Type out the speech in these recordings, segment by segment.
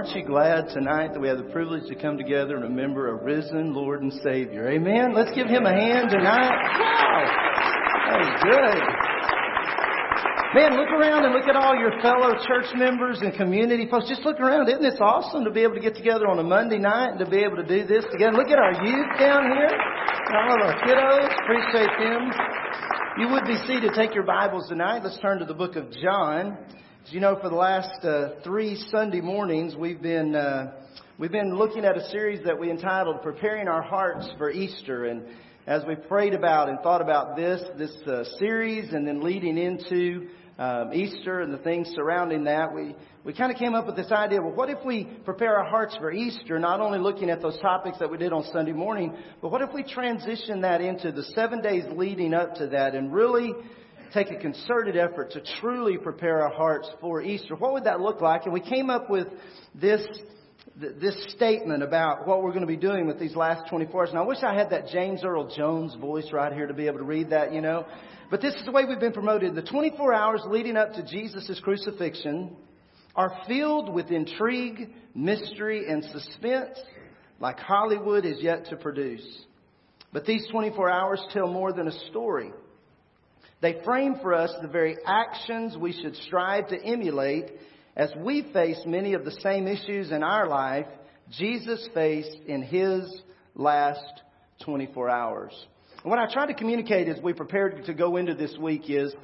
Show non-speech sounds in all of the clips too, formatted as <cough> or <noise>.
aren't you glad tonight that we have the privilege to come together and remember a risen Lord and Savior? Amen. Let's give him a hand tonight. Wow. That was good. Man, look around and look at all your fellow church members and community folks. Just look around. Isn't this awesome to be able to get together on a Monday night and to be able to do this together? Look at our youth down here. All of our kiddos. Appreciate them. You would be seated. To take your Bibles tonight. Let's turn to the book of John. As you know, for the last uh, three Sunday mornings, we've been uh, we've been looking at a series that we entitled "Preparing Our Hearts for Easter." And as we prayed about and thought about this this uh, series, and then leading into um, Easter and the things surrounding that, we we kind of came up with this idea. Well, what if we prepare our hearts for Easter, not only looking at those topics that we did on Sunday morning, but what if we transition that into the seven days leading up to that, and really take a concerted effort to truly prepare our hearts for Easter. What would that look like? And we came up with this this statement about what we're going to be doing with these last 24 hours. And I wish I had that James Earl Jones voice right here to be able to read that, you know. But this is the way we've been promoted. The 24 hours leading up to Jesus' crucifixion are filled with intrigue, mystery, and suspense like Hollywood is yet to produce. But these 24 hours tell more than a story. They frame for us the very actions we should strive to emulate as we face many of the same issues in our life Jesus faced in his last 24 hours. What I try to communicate as we prepare to go into this week is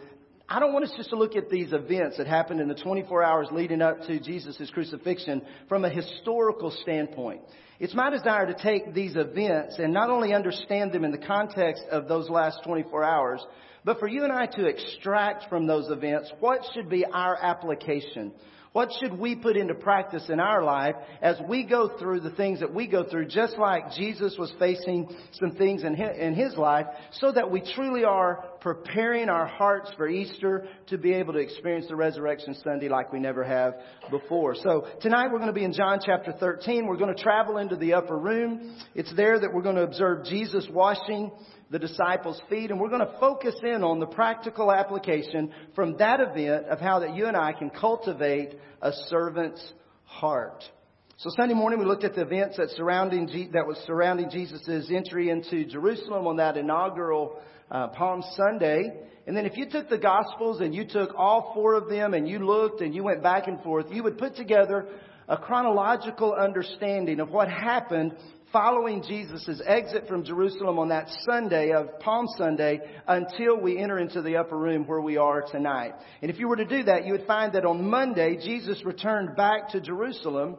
I don't want us just to look at these events that happened in the 24 hours leading up to Jesus' crucifixion from a historical standpoint. It's my desire to take these events and not only understand them in the context of those last 24 hours, but for you and I to extract from those events what should be our application. What should we put into practice in our life as we go through the things that we go through, just like Jesus was facing some things in his, in his life, so that we truly are preparing our hearts for Easter to be able to experience the resurrection Sunday like we never have before. So tonight we're going to be in John chapter 13. We're going to travel into the upper room. It's there that we're going to observe Jesus washing the disciples' feet, and we're going to focus in on the practical application from that event of how that you and I can cultivate a servant's heart. So Sunday morning we looked at the events that surrounding that was surrounding Jesus' entry into Jerusalem on that inaugural uh, Palm Sunday. And then if you took the Gospels and you took all four of them and you looked and you went back and forth, you would put together a chronological understanding of what happened following Jesus' exit from Jerusalem on that Sunday of Palm Sunday until we enter into the upper room where we are tonight. And if you were to do that, you would find that on Monday, Jesus returned back to Jerusalem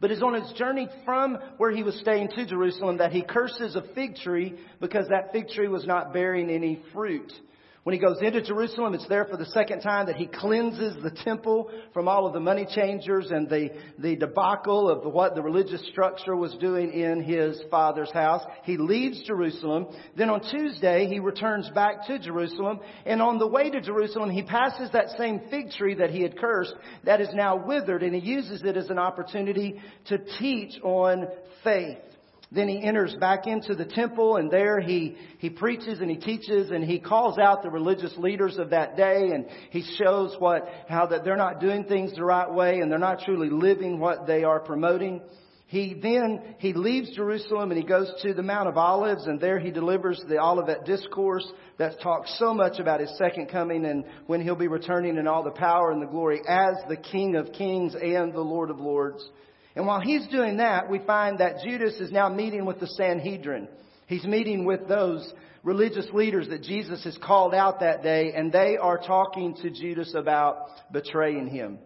but it's on his journey from where he was staying to Jerusalem that he curses a fig tree because that fig tree was not bearing any fruit. When he goes into Jerusalem, it's there for the second time that he cleanses the temple from all of the money changers and the, the debacle of what the religious structure was doing in his father's house. He leaves Jerusalem. Then on Tuesday, he returns back to Jerusalem. And on the way to Jerusalem, he passes that same fig tree that he had cursed that is now withered and he uses it as an opportunity to teach on faith. Then he enters back into the temple and there he, he preaches and he teaches and he calls out the religious leaders of that day and he shows what, how that they're not doing things the right way and they're not truly living what they are promoting. He then, he leaves Jerusalem and he goes to the Mount of Olives and there he delivers the Olivet Discourse that talks so much about his second coming and when he'll be returning in all the power and the glory as the King of Kings and the Lord of Lords. And while he's doing that, we find that Judas is now meeting with the Sanhedrin. He's meeting with those religious leaders that Jesus has called out that day, and they are talking to Judas about betraying him.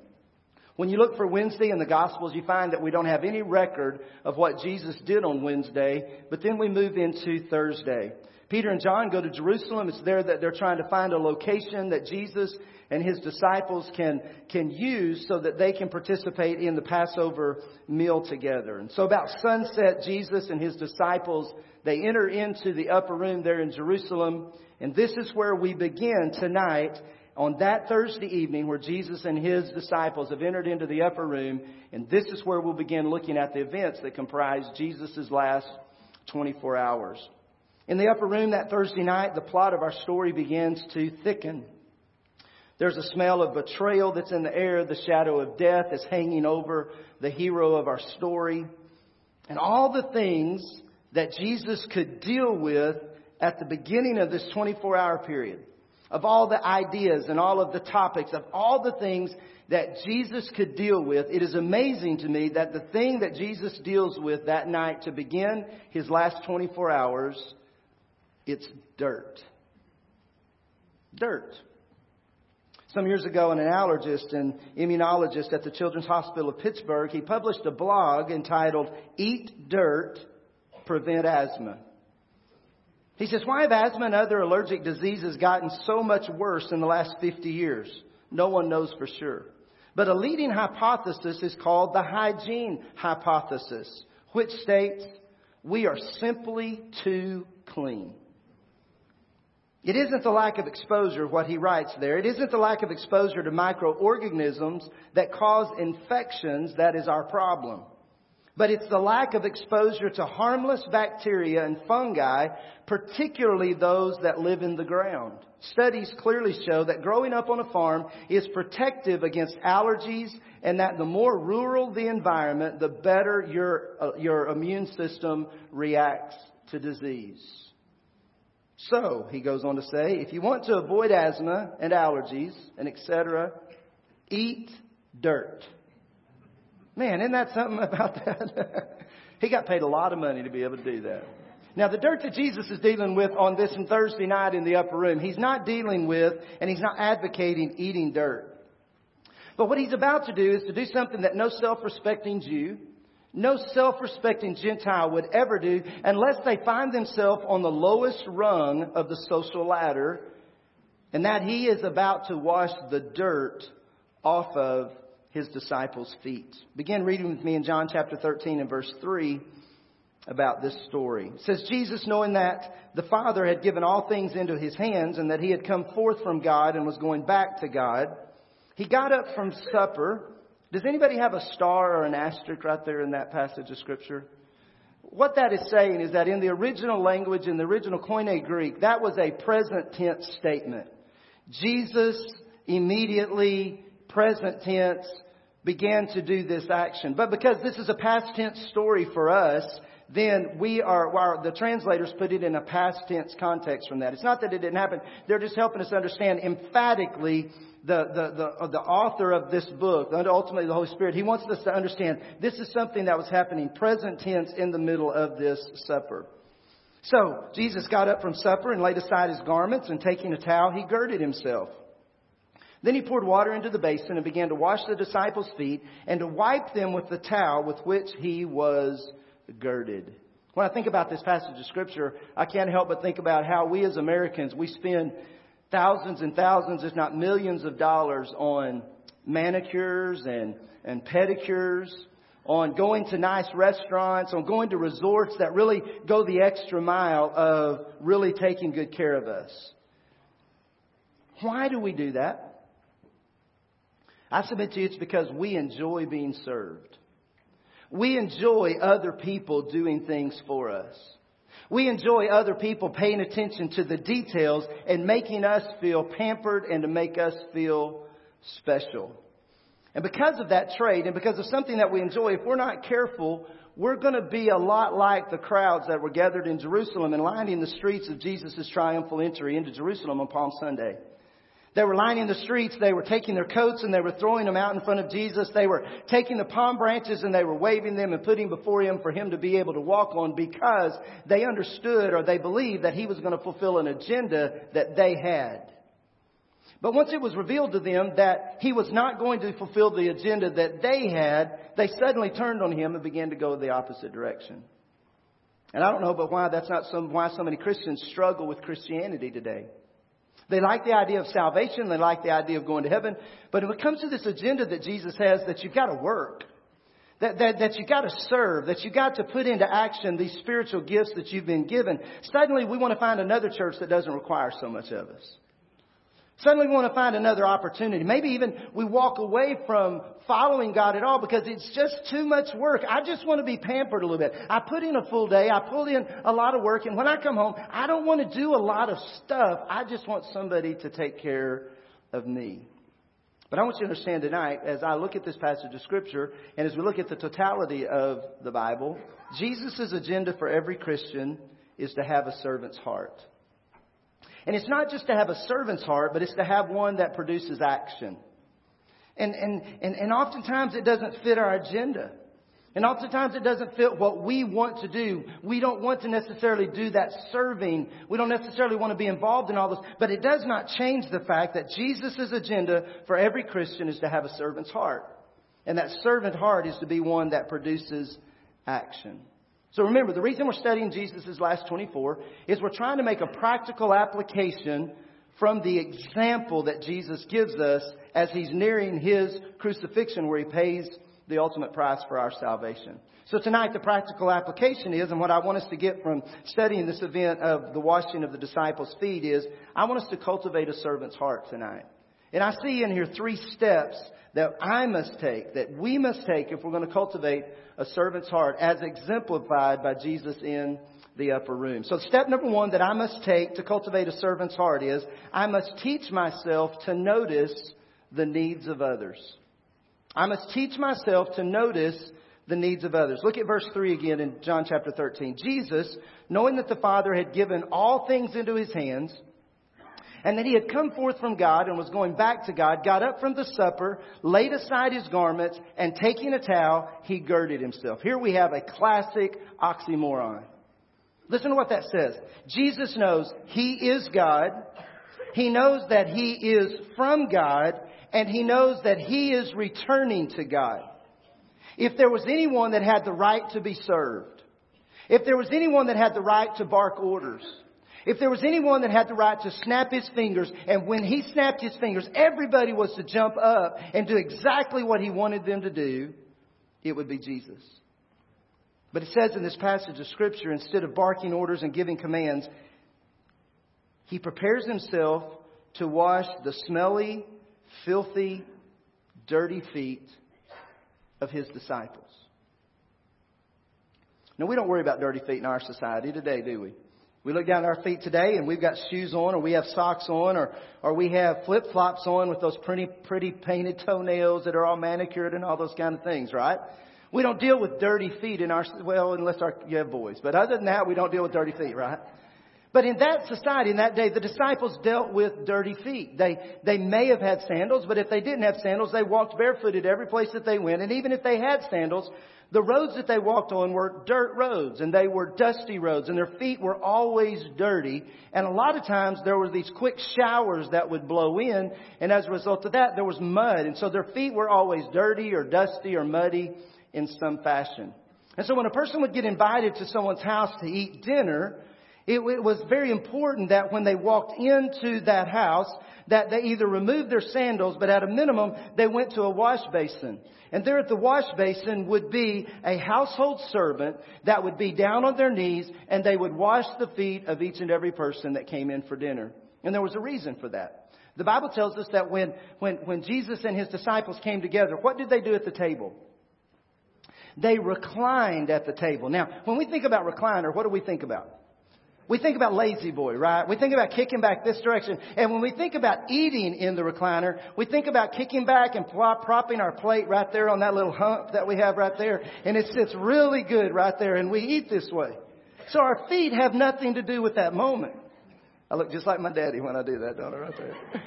When you look for Wednesday in the Gospels, you find that we don't have any record of what Jesus did on Wednesday, but then we move into Thursday. Peter and John go to Jerusalem. It's there that they're trying to find a location that Jesus and his disciples can, can use so that they can participate in the Passover meal together. And so about sunset, Jesus and his disciples, they enter into the upper room there in Jerusalem. And this is where we begin tonight on that Thursday evening where Jesus and his disciples have entered into the upper room. And this is where we'll begin looking at the events that comprise Jesus' last 24 hours. In the upper room that Thursday night, the plot of our story begins to thicken. There's a smell of betrayal that's in the air. The shadow of death is hanging over the hero of our story. And all the things that Jesus could deal with at the beginning of this 24 hour period, of all the ideas and all of the topics, of all the things that Jesus could deal with, it is amazing to me that the thing that Jesus deals with that night to begin his last 24 hours, it's dirt. Dirt. Some years ago, an allergist and immunologist at the Children's Hospital of Pittsburgh, he published a blog entitled Eat Dirt, Prevent Asthma. He says, why have asthma and other allergic diseases gotten so much worse in the last 50 years? No one knows for sure. But a leading hypothesis is called the hygiene hypothesis, which states we are simply too clean. It isn't the lack of exposure, what he writes there. It isn't the lack of exposure to microorganisms that cause infections that is our problem. But it's the lack of exposure to harmless bacteria and fungi, particularly those that live in the ground. Studies clearly show that growing up on a farm is protective against allergies and that the more rural the environment, the better your, uh, your immune system reacts to disease. So, he goes on to say, if you want to avoid asthma and allergies and etc., eat dirt. Man, isn't that something <laughs> about that? <laughs> he got paid a lot of money to be able to do that. Now, the dirt that Jesus is dealing with on this and Thursday night in the upper room, he's not dealing with and he's not advocating eating dirt. But what he's about to do is to do something that no self-respecting Jew, no self-respecting Gentile would ever do unless they find themselves on the lowest rung of the social ladder and that he is about to wash the dirt off of his disciples' feet. Begin reading with me in John chapter 13 and verse 3 about this story. It says, Jesus, knowing that the Father had given all things into his hands and that he had come forth from God and was going back to God, he got up from supper does anybody have a star or an asterisk right there in that passage of Scripture? What that is saying is that in the original language, in the original Koine Greek, that was a present tense statement. Jesus immediately, present tense, began to do this action. But because this is a past tense story for us, then we are, the translators put it in a past tense context from that. It's not that it didn't happen. They're just helping us understand emphatically the, the, the, uh, the author of this book, ultimately the Holy Spirit, he wants us to understand this is something that was happening present tense in the middle of this supper. So, Jesus got up from supper and laid aside his garments, and taking a towel, he girded himself. Then he poured water into the basin and began to wash the disciples' feet and to wipe them with the towel with which he was girded. When I think about this passage of scripture, I can't help but think about how we as Americans, we spend thousands and thousands, if not millions of dollars on manicures and, and pedicures, on going to nice restaurants, on going to resorts that really go the extra mile of really taking good care of us. Why do we do that? I submit to you it's because we enjoy being served. We enjoy other people doing things for us. We enjoy other people paying attention to the details and making us feel pampered and to make us feel special. And because of that trait and because of something that we enjoy, if we're not careful, we're going to be a lot like the crowds that were gathered in Jerusalem and lining the streets of Jesus' triumphal entry into Jerusalem on Palm Sunday. They were lining the streets. They were taking their coats and they were throwing them out in front of Jesus. They were taking the palm branches and they were waving them and putting before him for him to be able to walk on because they understood or they believed that he was going to fulfill an agenda that they had. But once it was revealed to them that he was not going to fulfill the agenda that they had, they suddenly turned on him and began to go the opposite direction. And I don't know but why that's not some, why so many Christians struggle with Christianity today. They like the idea of salvation. They like the idea of going to heaven. But when it comes to this agenda that Jesus has, that you've got to work, that, that, that you've got to serve, that you've got to put into action these spiritual gifts that you've been given, suddenly we want to find another church that doesn't require so much of us. Suddenly we want to find another opportunity. Maybe even we walk away from following God at all because it's just too much work. I just want to be pampered a little bit. I put in a full day. I pull in a lot of work. And when I come home, I don't want to do a lot of stuff. I just want somebody to take care of me. But I want you to understand tonight, as I look at this passage of Scripture, and as we look at the totality of the Bible, Jesus' agenda for every Christian is to have a servant's heart. And it's not just to have a servant's heart, but it's to have one that produces action. And, and, and, and oftentimes it doesn't fit our agenda. And oftentimes it doesn't fit what we want to do. We don't want to necessarily do that serving. We don't necessarily want to be involved in all this. But it does not change the fact that Jesus' agenda for every Christian is to have a servant's heart. And that servant heart is to be one that produces action. So remember, the reason we're studying Jesus' last 24 is we're trying to make a practical application from the example that Jesus gives us as he's nearing his crucifixion where he pays the ultimate price for our salvation. So tonight the practical application is, and what I want us to get from studying this event of the washing of the disciples' feet is, I want us to cultivate a servant's heart tonight. And I see in here three steps that I must take, that we must take if we're going to cultivate a servant's heart as exemplified by Jesus in the upper room. So step number one that I must take to cultivate a servant's heart is, I must teach myself to notice the needs of others. I must teach myself to notice the needs of others. Look at verse 3 again in John chapter 13. Jesus, knowing that the Father had given all things into his hands, and that he had come forth from God and was going back to God, got up from the supper, laid aside his garments, and taking a towel, he girded himself. Here we have a classic oxymoron. Listen to what that says. Jesus knows he is God. He knows that he is from God and he knows that he is returning to God. If there was anyone that had the right to be served, if there was anyone that had the right to bark orders, if there was anyone that had the right to snap his fingers, and when he snapped his fingers, everybody was to jump up and do exactly what he wanted them to do, it would be Jesus. But it says in this passage of Scripture, instead of barking orders and giving commands, he prepares himself to wash the smelly filthy, dirty feet of his disciples. Now, we don't worry about dirty feet in our society today, do we? We look down at our feet today and we've got shoes on or we have socks on or, or we have flip flops on with those pretty, pretty painted toenails that are all manicured and all those kind of things, right? We don't deal with dirty feet in our, well, unless our, you have boys. But other than that, we don't deal with dirty feet, right? But in that society, in that day, the disciples dealt with dirty feet. They, they may have had sandals, but if they didn't have sandals, they walked barefooted every place that they went. And even if they had sandals, the roads that they walked on were dirt roads and they were dusty roads and their feet were always dirty. And a lot of times there were these quick showers that would blow in and as a result of that there was mud. And so their feet were always dirty or dusty or muddy in some fashion. And so when a person would get invited to someone's house to eat dinner, it, it, was very important that when they walked into that house, that they either removed their sandals, but at a minimum, they went to a wash basin. And there at the wash basin would be a household servant that would be down on their knees and they would wash the feet of each and every person that came in for dinner. And there was a reason for that. The Bible tells us that when, when, when Jesus and his disciples came together, what did they do at the table? They reclined at the table. Now, when we think about recliner, what do we think about? We think about La-Z-Boy, right? We think about kicking back this direction. And when we think about eating in the recliner, we think about kicking back and plop, propping our plate right there on that little hump that we have right there. And it sits really good right there and we eat this way. So our feet have nothing to do with that moment. I look just like my daddy when I do that, don't I, right there? <laughs>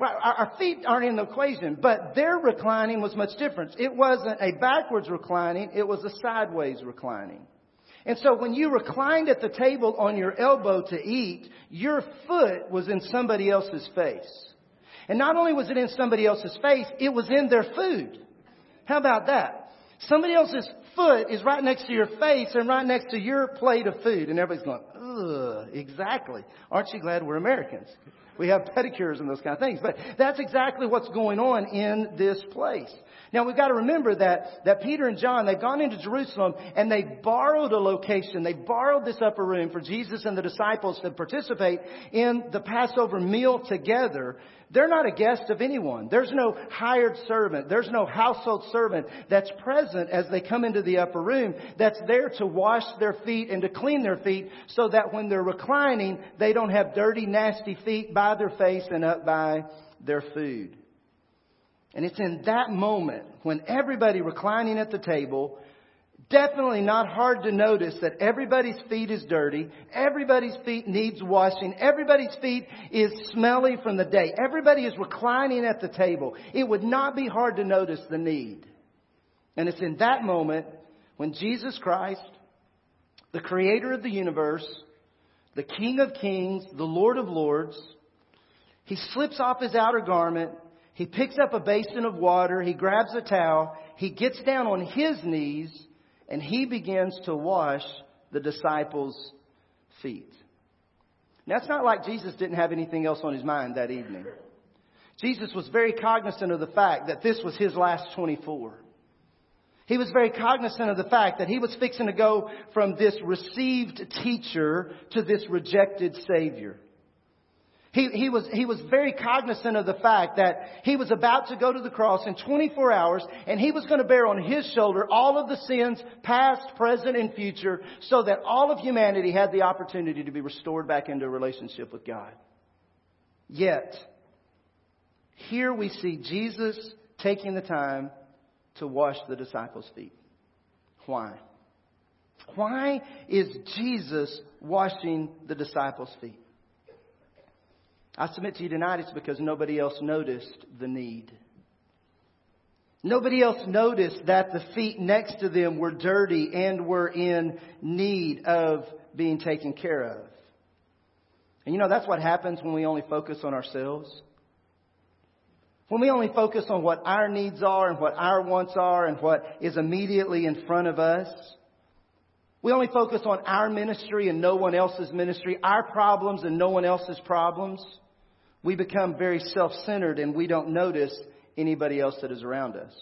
Well, our feet aren't in the equation, but their reclining was much different. It wasn't a backwards reclining, it was a sideways reclining. And so when you reclined at the table on your elbow to eat, your foot was in somebody else's face. And not only was it in somebody else's face, it was in their food. How about that? Somebody else's foot is right next to your face and right next to your plate of food. And everybody's going, ugh, exactly. Aren't you glad we're Americans? We have pedicures and those kind of things. But that's exactly what's going on in this place. Now we've got to remember that, that Peter and John, they've gone into Jerusalem and they borrowed a location. They borrowed this upper room for Jesus and the disciples to participate in the Passover meal together. They're not a guest of anyone. There's no hired servant. There's no household servant that's present as they come into the upper room that's there to wash their feet and to clean their feet so that when they're reclining, they don't have dirty, nasty feet by their face and up by their food. And it's in that moment when everybody reclining at the table, definitely not hard to notice that everybody's feet is dirty, everybody's feet needs washing, everybody's feet is smelly from the day. Everybody is reclining at the table. It would not be hard to notice the need. And it's in that moment when Jesus Christ, the creator of the universe, the King of kings, the Lord of lords, he slips off his outer garment he picks up a basin of water, he grabs a towel, he gets down on his knees, and he begins to wash the disciples' feet. Now, it's not like Jesus didn't have anything else on his mind that evening. Jesus was very cognizant of the fact that this was his last 24. He was very cognizant of the fact that he was fixing to go from this received teacher to this rejected Savior. He, he, was, he was very cognizant of the fact that he was about to go to the cross in 24 hours and he was going to bear on his shoulder all of the sins, past, present, and future, so that all of humanity had the opportunity to be restored back into a relationship with God. Yet, here we see Jesus taking the time to wash the disciples' feet. Why? Why is Jesus washing the disciples' feet? I submit to you tonight it's because nobody else noticed the need. Nobody else noticed that the feet next to them were dirty and were in need of being taken care of. And you know, that's what happens when we only focus on ourselves. When we only focus on what our needs are and what our wants are and what is immediately in front of us. We only focus on our ministry and no one else's ministry, our problems and no one else's problems we become very self centered and we don't notice anybody else that is around us.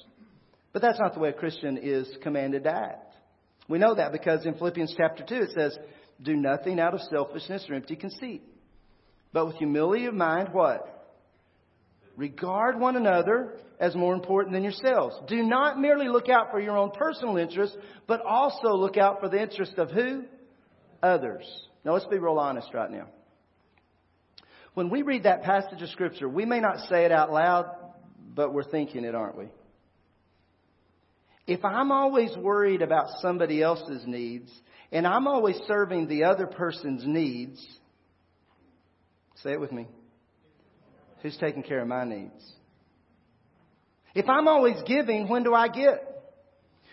But that's not the way a Christian is commanded to act. We know that because in Philippians chapter 2 it says, Do nothing out of selfishness or empty conceit, but with humility of mind, what? Regard one another as more important than yourselves. Do not merely look out for your own personal interest, but also look out for the interest of who? Others. Now let's be real honest right now. When we read that passage of Scripture, we may not say it out loud, but we're thinking it, aren't we? If I'm always worried about somebody else's needs, and I'm always serving the other person's needs, say it with me. Who's taking care of my needs? If I'm always giving, when do I get?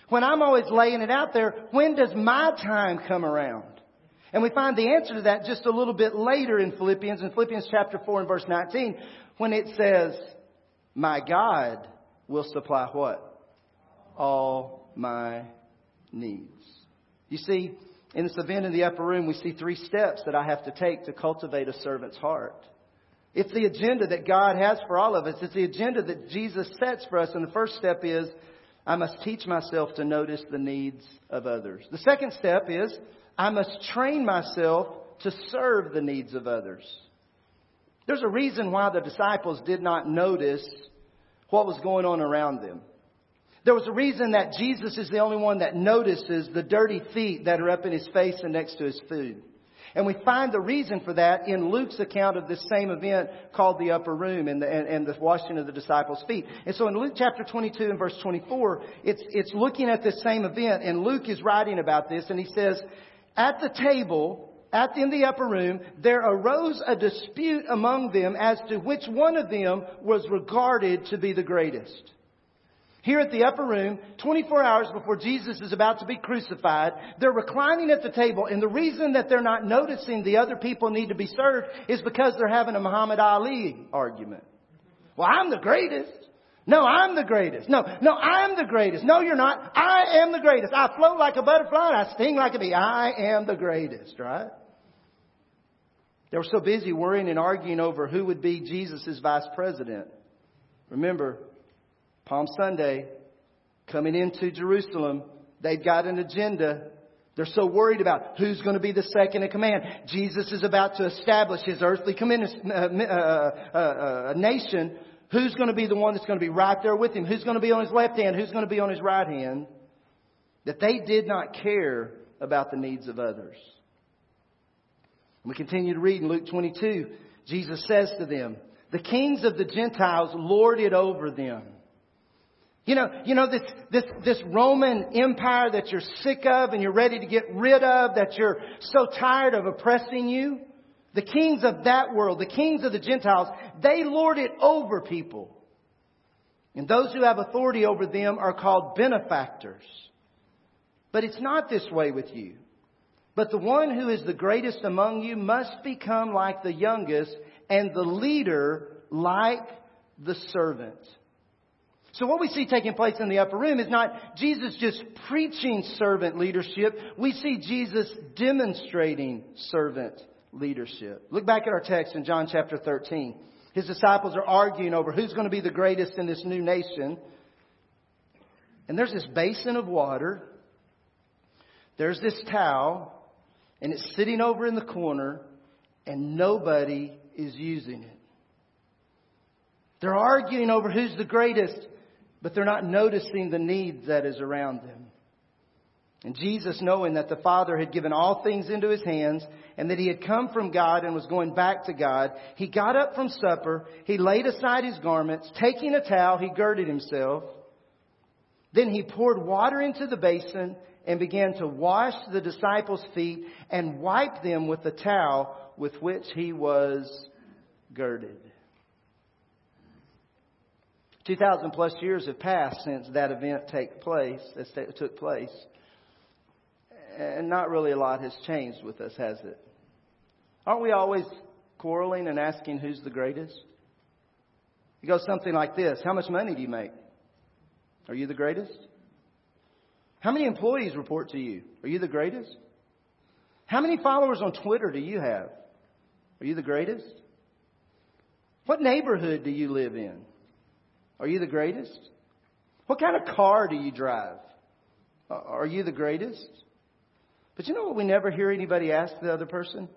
When I'm always laying it out there, when does my time come around? And we find the answer to that just a little bit later in Philippians, in Philippians chapter 4 and verse 19, when it says, My God will supply what? All my needs. You see, in this event in the upper room, we see three steps that I have to take to cultivate a servant's heart. It's the agenda that God has for all of us. It's the agenda that Jesus sets for us. And the first step is, I must teach myself to notice the needs of others. The second step is, I must train myself to serve the needs of others. There's a reason why the disciples did not notice what was going on around them. There was a reason that Jesus is the only one that notices the dirty feet that are up in his face and next to his food. And we find the reason for that in Luke's account of this same event called the upper room and the, and, and the washing of the disciples' feet. And so in Luke chapter 22 and verse 24, it's, it's looking at this same event and Luke is writing about this and he says, at the table, at, in the upper room, there arose a dispute among them as to which one of them was regarded to be the greatest. Here at the upper room, 24 hours before Jesus is about to be crucified, they're reclining at the table, and the reason that they're not noticing the other people need to be served is because they're having a Muhammad Ali argument. Well, I'm the greatest. No, I'm the greatest. No, no, I'm the greatest. No, you're not. I am the greatest. I float like a butterfly and I sting like a bee. I am the greatest, right? They were so busy worrying and arguing over who would be Jesus' vice president. Remember, Palm Sunday, coming into Jerusalem, they've got an agenda. They're so worried about who's going to be the second in command. Jesus is about to establish his earthly uh, uh, uh, uh, nation Who's going to be the one that's going to be right there with him? Who's going to be on his left hand? Who's going to be on his right hand? That they did not care about the needs of others. We continue to read in Luke 22. Jesus says to them, The kings of the Gentiles lord it over them. You know, you know this, this, this Roman empire that you're sick of and you're ready to get rid of, that you're so tired of oppressing you? The kings of that world, the kings of the Gentiles, they lord it over people. And those who have authority over them are called benefactors. But it's not this way with you. But the one who is the greatest among you must become like the youngest, and the leader like the servant. So what we see taking place in the upper room is not Jesus just preaching servant leadership. We see Jesus demonstrating servant leadership. Look back at our text in John chapter 13. His disciples are arguing over who's going to be the greatest in this new nation. And there's this basin of water. There's this towel. And it's sitting over in the corner. And nobody is using it. They're arguing over who's the greatest, but they're not noticing the need that is around them. And Jesus, knowing that the Father had given all things into his hands and that he had come from God and was going back to God, he got up from supper, he laid aside his garments, taking a towel, he girded himself. Then he poured water into the basin and began to wash the disciples' feet and wipe them with the towel with which he was girded. 2,000 plus years have passed since that event take place, took place and not really a lot has changed with us, has it? Aren't we always quarreling and asking who's the greatest? It goes something like this How much money do you make? Are you the greatest? How many employees report to you? Are you the greatest? How many followers on Twitter do you have? Are you the greatest? What neighborhood do you live in? Are you the greatest? What kind of car do you drive? Are you the greatest? But you know what we never hear anybody ask the other person?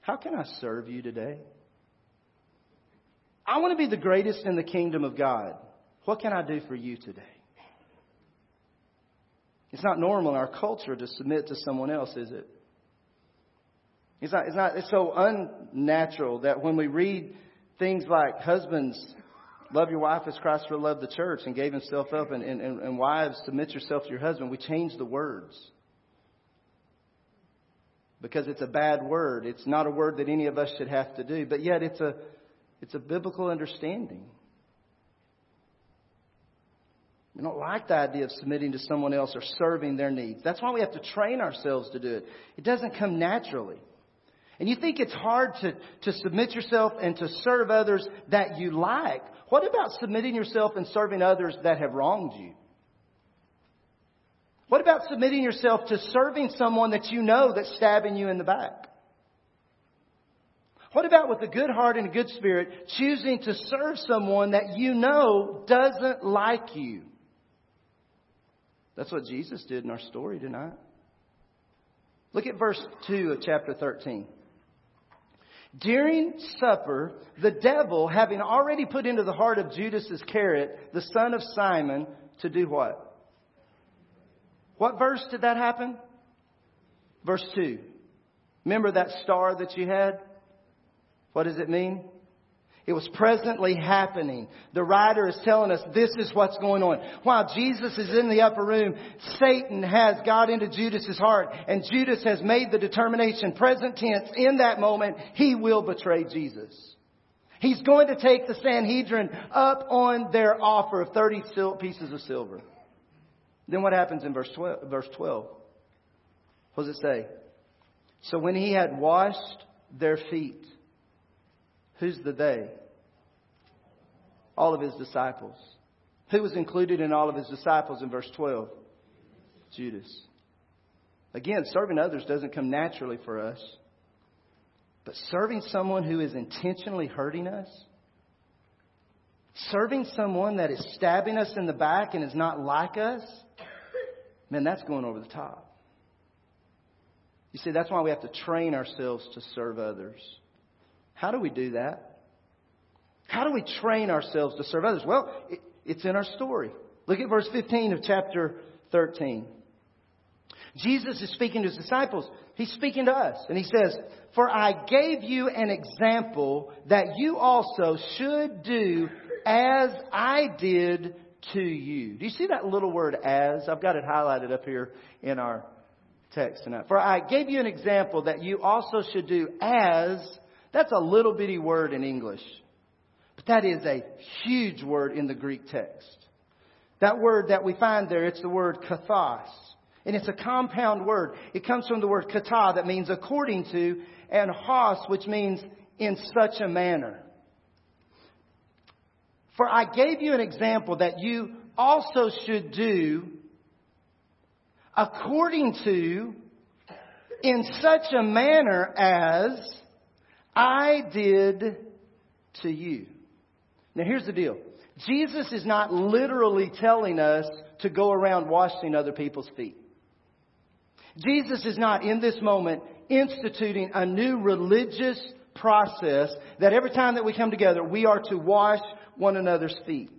How can I serve you today? I want to be the greatest in the kingdom of God. What can I do for you today? It's not normal in our culture to submit to someone else, is it? It's not, it's not, it's so unnatural that when we read things like husbands, love your wife as Christ loved the church and gave himself up, and, and, and wives, submit yourself to your husband, we change the words because it's a bad word. It's not a word that any of us should have to do, but yet it's a, it's a biblical understanding. We don't like the idea of submitting to someone else or serving their needs. That's why we have to train ourselves to do it. It doesn't come naturally. And you think it's hard to, to submit yourself and to serve others that you like. What about submitting yourself and serving others that have wronged you? What about submitting yourself to serving someone that you know that's stabbing you in the back? What about with a good heart and a good spirit choosing to serve someone that you know doesn't like you? That's what Jesus did in our story tonight. Look at verse 2 of chapter 13. During supper, the devil, having already put into the heart of Judas Iscariot, the son of Simon, to do what? What verse did that happen? Verse 2. Remember that star that you had? What does it mean? It was presently happening. The writer is telling us this is what's going on. While Jesus is in the upper room, Satan has got into Judas's heart and Judas has made the determination, present tense, in that moment, he will betray Jesus. He's going to take the Sanhedrin up on their offer of 30 pieces of silver. Then what happens in verse 12? Verse 12? What does it say? So when he had washed their feet, who's the they? All of his disciples. Who was included in all of his disciples in verse 12? Judas. Again, serving others doesn't come naturally for us. But serving someone who is intentionally hurting us, serving someone that is stabbing us in the back and is not like us, man, that's going over the top. You see, that's why we have to train ourselves to serve others. How do we do that? How do we train ourselves to serve others? Well, it's in our story. Look at verse 15 of chapter 13. Jesus is speaking to his disciples. He's speaking to us. And he says, For I gave you an example that you also should do as I did to you. Do you see that little word as? I've got it highlighted up here in our text tonight. For I gave you an example that you also should do as, that's a little bitty word in English. But that is a huge word in the Greek text. That word that we find there, it's the word kathos. And it's a compound word. It comes from the word kata that means according to, and hos, which means in such a manner. For I gave you an example that you also should do according to, in such a manner as I did to you. Now here's the deal. Jesus is not literally telling us to go around washing other people's feet. Jesus is not in this moment instituting a new religious process that every time that we come together, we are to wash one another's feet.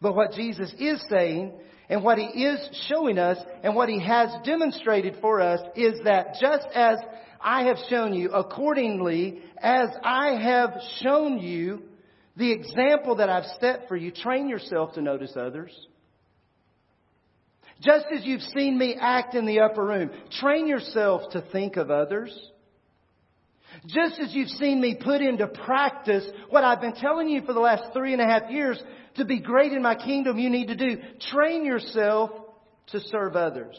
But what Jesus is saying and what he is showing us and what he has demonstrated for us is that just as I have shown you, accordingly as I have shown you, the example that I've set for you, train yourself to notice others. Just as you've seen me act in the upper room, train yourself to think of others. Just as you've seen me put into practice what I've been telling you for the last three and a half years to be great in my kingdom, you need to do. Train yourself to serve others.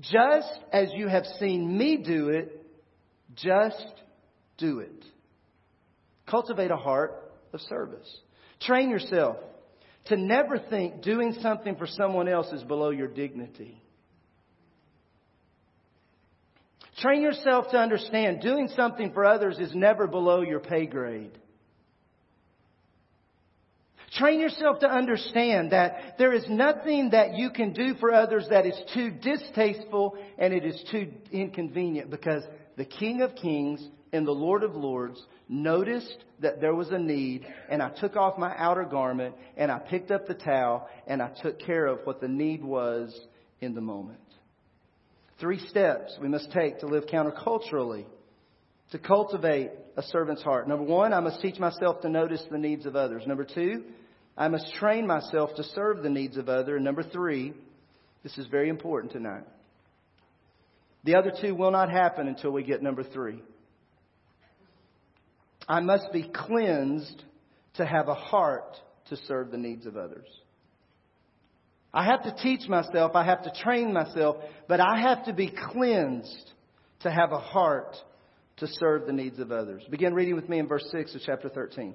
Just as you have seen me do it, just do it. Cultivate a heart of service. Train yourself to never think doing something for someone else is below your dignity. Train yourself to understand doing something for others is never below your pay grade. Train yourself to understand that there is nothing that you can do for others that is too distasteful and it is too inconvenient because the King of Kings and the Lord of Lords noticed that there was a need, and I took off my outer garment, and I picked up the towel, and I took care of what the need was in the moment. Three steps we must take to live counterculturally, to cultivate a servant's heart. Number one, I must teach myself to notice the needs of others. Number two, I must train myself to serve the needs of others. And number three, this is very important tonight. The other two will not happen until we get number three. I must be cleansed to have a heart to serve the needs of others. I have to teach myself, I have to train myself, but I have to be cleansed to have a heart to serve the needs of others. Begin reading with me in verse 6 of chapter 13.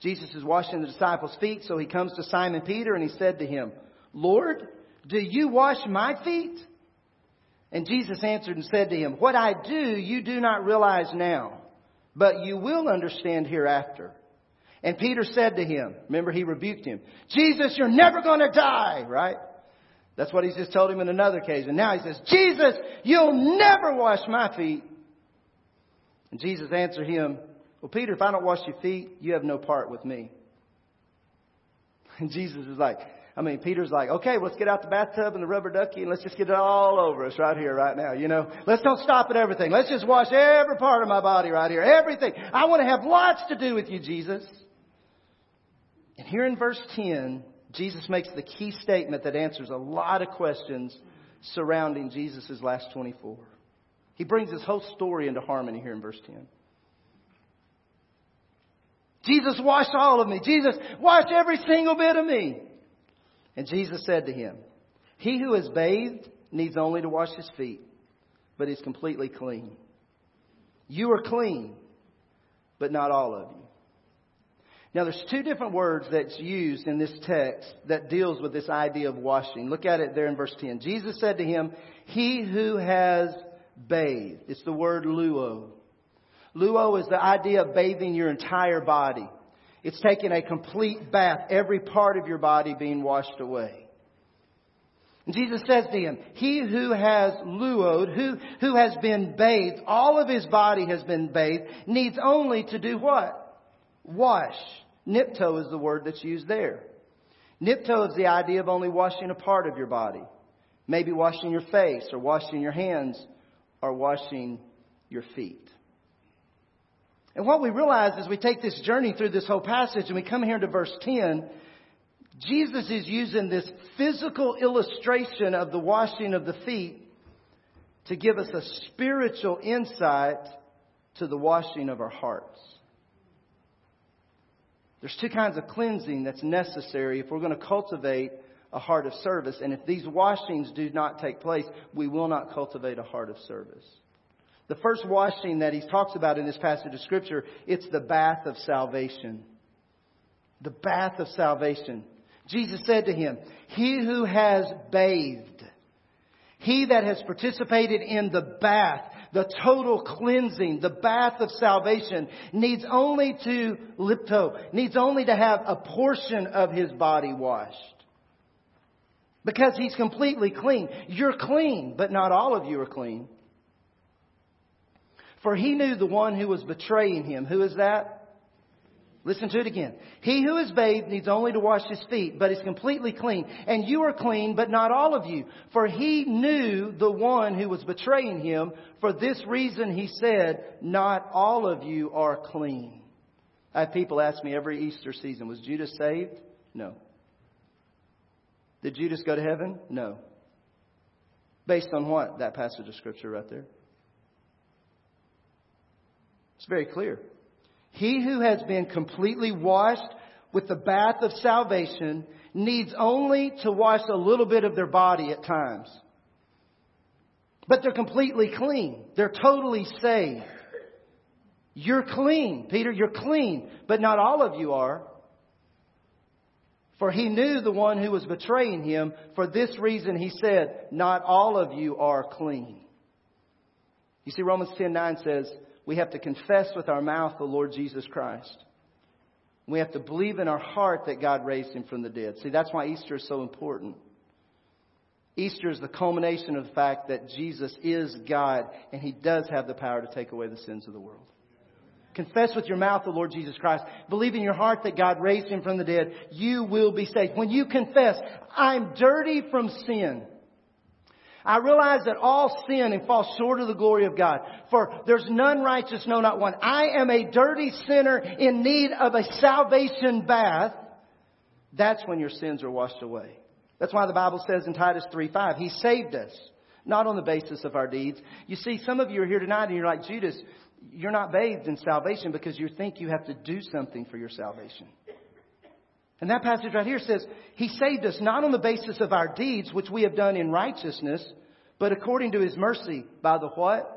Jesus is washing the disciples' feet, so he comes to Simon Peter and he said to him, Lord, do you wash my feet? And Jesus answered and said to him, What I do you do not realize now but you will understand hereafter. And Peter said to him, remember he rebuked him, Jesus, you're never going to die, right? That's what he just told him in another occasion. Now he says, Jesus, you'll never wash my feet. And Jesus answered him, Well, Peter, if I don't wash your feet, you have no part with me. And Jesus is like, I mean, Peter's like, okay, let's get out the bathtub and the rubber ducky and let's just get it all over us right here, right now. You know, let's don't stop at everything. Let's just wash every part of my body right here. Everything. I want to have lots to do with you, Jesus. And here in verse 10, Jesus makes the key statement that answers a lot of questions surrounding Jesus' last 24. He brings his whole story into harmony here in verse 10. Jesus, wash all of me. Jesus, wash every single bit of me. And Jesus said to him, He who is bathed needs only to wash his feet, but is completely clean. You are clean, but not all of you. Now there's two different words that's used in this text that deals with this idea of washing. Look at it there in verse 10. Jesus said to him, He who has bathed. It's the word luo. Luo is the idea of bathing your entire body. It's taking a complete bath, every part of your body being washed away. And Jesus says to him, He who has luod, who, who has been bathed, all of his body has been bathed, needs only to do what? Wash. Nipto is the word that's used there. Nipto is the idea of only washing a part of your body. Maybe washing your face or washing your hands or washing your feet. And what we realize as we take this journey through this whole passage and we come here to verse 10, Jesus is using this physical illustration of the washing of the feet to give us a spiritual insight to the washing of our hearts. There's two kinds of cleansing that's necessary if we're going to cultivate a heart of service. And if these washings do not take place, we will not cultivate a heart of service. The first washing that he talks about in this passage of Scripture, it's the bath of salvation. The bath of salvation. Jesus said to him, He who has bathed, he that has participated in the bath, the total cleansing, the bath of salvation, needs only to nipto, needs only to have a portion of his body washed. Because he's completely clean. You're clean, but not all of you are clean. For he knew the one who was betraying him. Who is that? Listen to it again. He who is bathed needs only to wash his feet, but is completely clean. And you are clean, but not all of you. For he knew the one who was betraying him. For this reason he said, not all of you are clean. I have people ask me every Easter season, was Judas saved? No. Did Judas go to heaven? No. Based on what? That passage of scripture right there. It's very clear. He who has been completely washed with the bath of salvation needs only to wash a little bit of their body at times. But they're completely clean. They're totally saved. You're clean, Peter, you're clean, but not all of you are. For he knew the one who was betraying him. For this reason he said, Not all of you are clean. You see, Romans 10 9 says, we have to confess with our mouth the Lord Jesus Christ. We have to believe in our heart that God raised him from the dead. See, that's why Easter is so important. Easter is the culmination of the fact that Jesus is God and he does have the power to take away the sins of the world. Confess with your mouth the Lord Jesus Christ. Believe in your heart that God raised him from the dead. You will be saved. When you confess, I'm dirty from sin. I realize that all sin and fall short of the glory of God. For there's none righteous, no not one. I am a dirty sinner in need of a salvation bath. That's when your sins are washed away. That's why the Bible says in Titus 3:5, He saved us, not on the basis of our deeds. You see, some of you are here tonight and you're like, Judas, you're not bathed in salvation because you think you have to do something for your salvation. And that passage right here says, He saved us not on the basis of our deeds, which we have done in righteousness, but according to His mercy, by the what?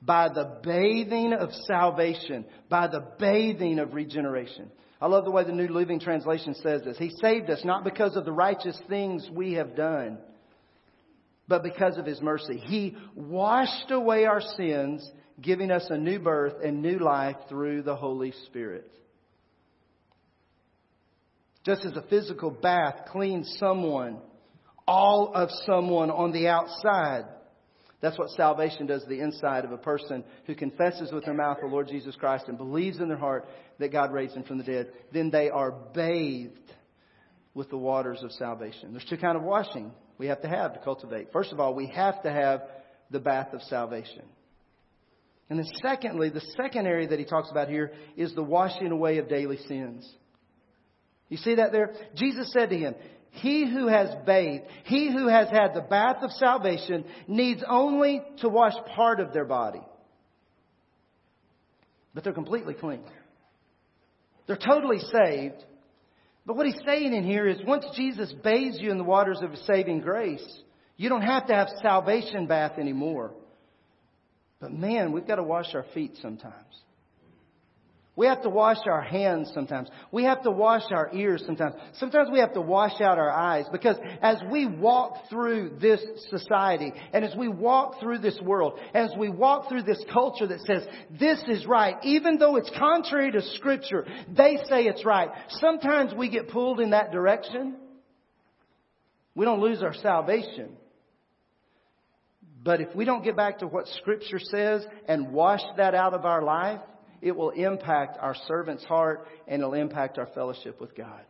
By the bathing of salvation, by the bathing of regeneration. I love the way the New Living Translation says this. He saved us not because of the righteous things we have done, but because of His mercy. He washed away our sins, giving us a new birth and new life through the Holy Spirit. Just as a physical bath cleans someone, all of someone on the outside. That's what salvation does to the inside of a person who confesses with their mouth the Lord Jesus Christ and believes in their heart that God raised him from the dead. Then they are bathed with the waters of salvation. There's two kind of washing we have to have to cultivate. First of all, we have to have the bath of salvation. And then secondly, the second area that he talks about here is the washing away of daily sins. You see that there? Jesus said to him, He who has bathed, he who has had the bath of salvation, needs only to wash part of their body. But they're completely clean. They're totally saved. But what he's saying in here is once Jesus bathes you in the waters of saving grace, you don't have to have salvation bath anymore. But man, we've got to wash our feet sometimes. We have to wash our hands sometimes. We have to wash our ears sometimes. Sometimes we have to wash out our eyes because as we walk through this society and as we walk through this world, as we walk through this culture that says this is right, even though it's contrary to scripture, they say it's right. Sometimes we get pulled in that direction. We don't lose our salvation. But if we don't get back to what scripture says and wash that out of our life, it will impact our servant's heart and it'll impact our fellowship with God.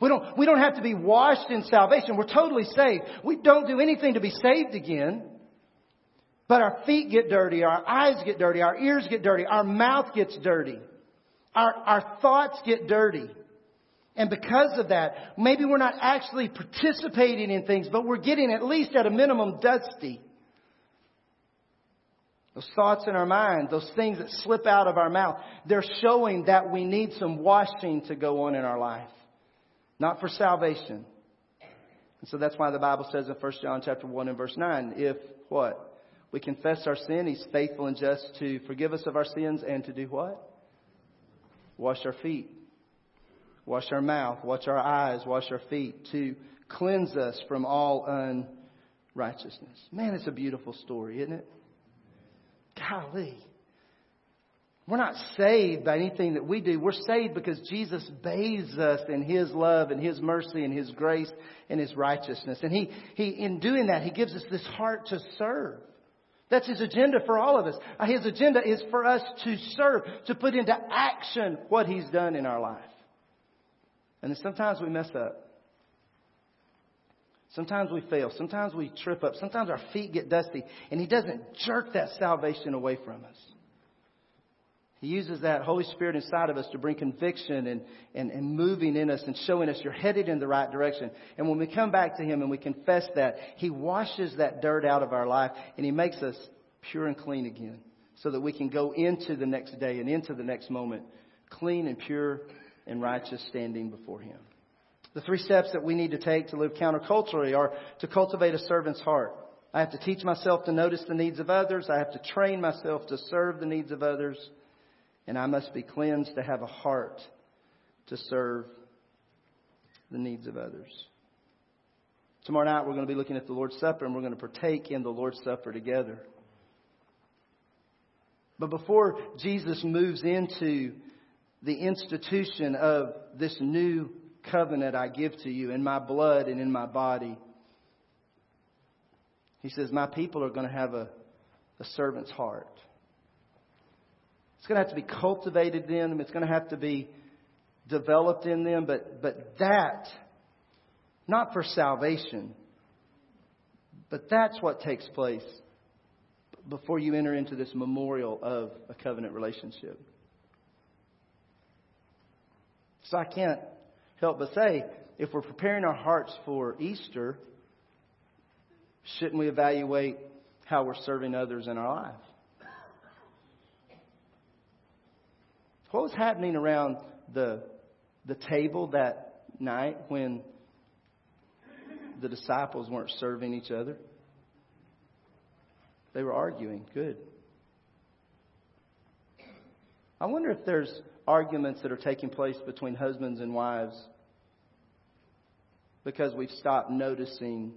We don't, we don't have to be washed in salvation. We're totally saved. We don't do anything to be saved again. But our feet get dirty, our eyes get dirty, our ears get dirty, our mouth gets dirty, our, our thoughts get dirty. And because of that, maybe we're not actually participating in things, but we're getting at least at a minimum dusty. Those thoughts in our mind, those things that slip out of our mouth, they're showing that we need some washing to go on in our life. Not for salvation. And so that's why the Bible says in 1 John chapter 1 and verse 9, if what? We confess our sin, He's faithful and just to forgive us of our sins and to do what? Wash our feet. Wash our mouth, wash our eyes, wash our feet to cleanse us from all unrighteousness. Man, it's a beautiful story, isn't it? Golly. We're not saved by anything that we do. We're saved because Jesus bathes us in His love and His mercy and His grace and His righteousness. And He, He, in doing that, He gives us this heart to serve. That's His agenda for all of us. Uh, his agenda is for us to serve, to put into action what He's done in our life. And sometimes we mess up. Sometimes we fail. Sometimes we trip up. Sometimes our feet get dusty. And He doesn't jerk that salvation away from us. He uses that Holy Spirit inside of us to bring conviction and, and, and moving in us and showing us you're headed in the right direction. And when we come back to Him and we confess that, He washes that dirt out of our life and He makes us pure and clean again so that we can go into the next day and into the next moment clean and pure and righteous standing before Him. The three steps that we need to take to live counterculturally are to cultivate a servant's heart. I have to teach myself to notice the needs of others. I have to train myself to serve the needs of others. And I must be cleansed to have a heart to serve the needs of others. Tomorrow night we're going to be looking at the Lord's Supper and we're going to partake in the Lord's Supper together. But before Jesus moves into the institution of this new covenant I give to you in my blood and in my body. He says, My people are going to have a, a servant's heart. It's going to have to be cultivated in them, it's going to have to be developed in them, but, but that, not for salvation, but that's what takes place before you enter into this memorial of a covenant relationship. So I can't help but say, if we're preparing our hearts for Easter, shouldn't we evaluate how we're serving others in our life? What was happening around the, the table that night when the disciples weren't serving each other? They were arguing. Good. I wonder if there's arguments that are taking place between husbands and wives because we've stopped noticing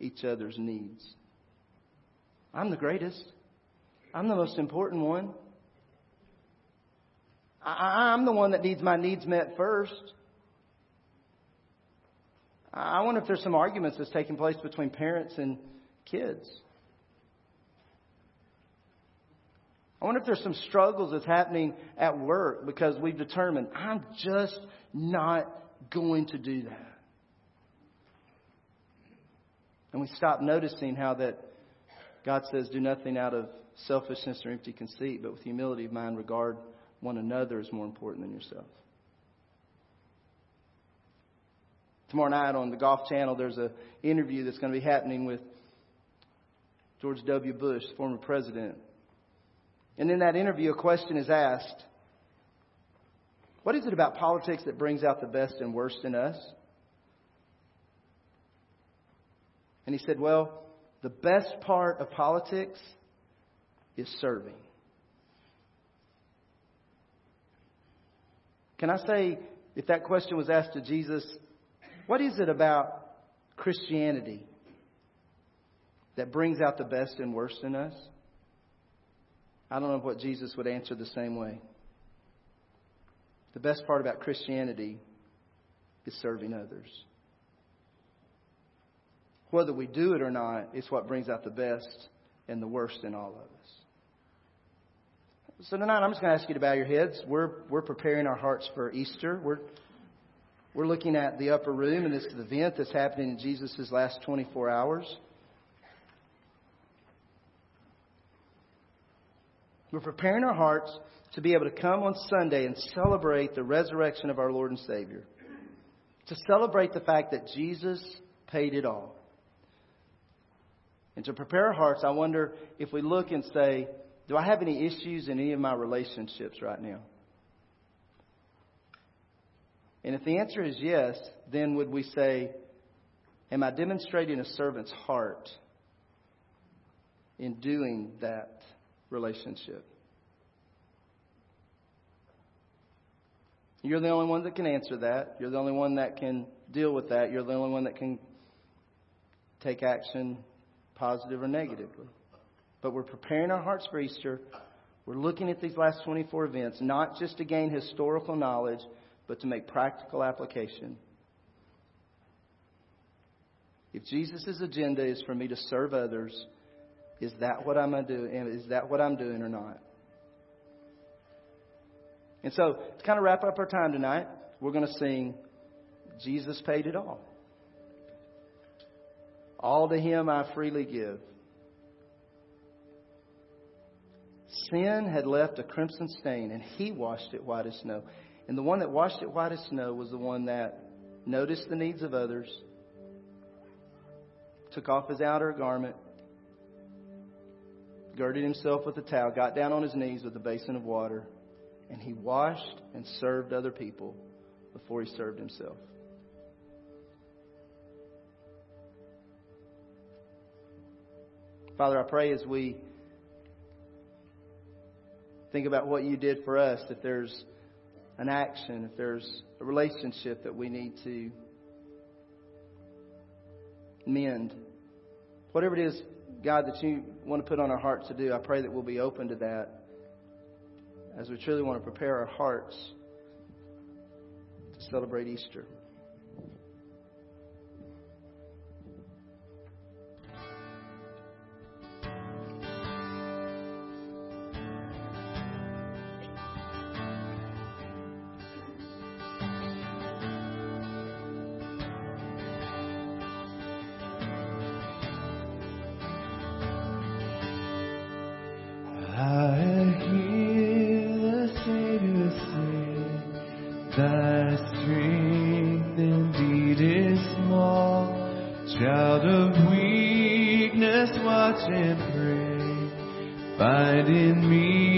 each other's needs. I'm the greatest. I'm the most important one. I, am the one that needs my needs met first. I wonder if there's some arguments that's taking place between parents and kids. I wonder if there's some struggles that's happening at work because we've determined I'm just not going to do that. And we stop noticing how that God says, do nothing out of selfishness or empty conceit, but with humility of mind, regard one another as more important than yourself. Tomorrow night on the Golf Channel, there's an interview that's going to be happening with George W. Bush, former president. And in that interview, a question is asked What is it about politics that brings out the best and worst in us? And he said, Well, the best part of politics is serving. Can I say, if that question was asked to Jesus, what is it about Christianity that brings out the best and worst in us? I don't know what Jesus would answer the same way. The best part about Christianity is serving others. Whether we do it or not is what brings out the best and the worst in all of us. So tonight I'm just going to ask you to bow your heads. We're, we're preparing our hearts for Easter. We're, We're looking at the upper room and this event that's happening in Jesus' last 24 hours. We're preparing our hearts to be able to come on Sunday and celebrate the resurrection of our Lord and Savior. To celebrate the fact that Jesus paid it all. And to prepare our hearts, I wonder if we look and say, do I have any issues in any of my relationships right now? And if the answer is yes, then would we say, Am I demonstrating a servant's heart in doing that relationship? You're the only one that can answer that. You're the only one that can deal with that. You're the only one that can take action, positive or negatively. But we're preparing our hearts for Easter. We're looking at these last 24 events, not just to gain historical knowledge, but to make practical application. If Jesus' agenda is for me to serve others, is that what I'm doing? Is that what I'm doing or not? And so, to kind of wrap up our time tonight, we're going to sing Jesus Paid It All. All to Him I freely give. Sin had left a crimson stain, and He washed it white as snow. And the one that washed it white as snow was the one that noticed the needs of others, took off his outer garment, girded himself with a towel, got down on his knees with a basin of water, and he washed and served other people before he served himself. Father, I pray as we think about what you did for us, if there's an action, if there's a relationship that we need to mend, whatever it is, God, that you want to put on our hearts to do, I pray that we'll be open to that as we truly want to prepare our hearts to celebrate Easter. Thy strength indeed is small. Child of weakness, watch and pray. Find in me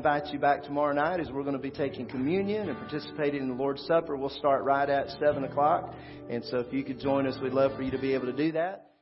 invite you back tomorrow night as we're going to be taking communion and participating in the Lord's Supper. We'll start right at 7 o'clock. And so if you could join us, we'd love for you to be able to do that.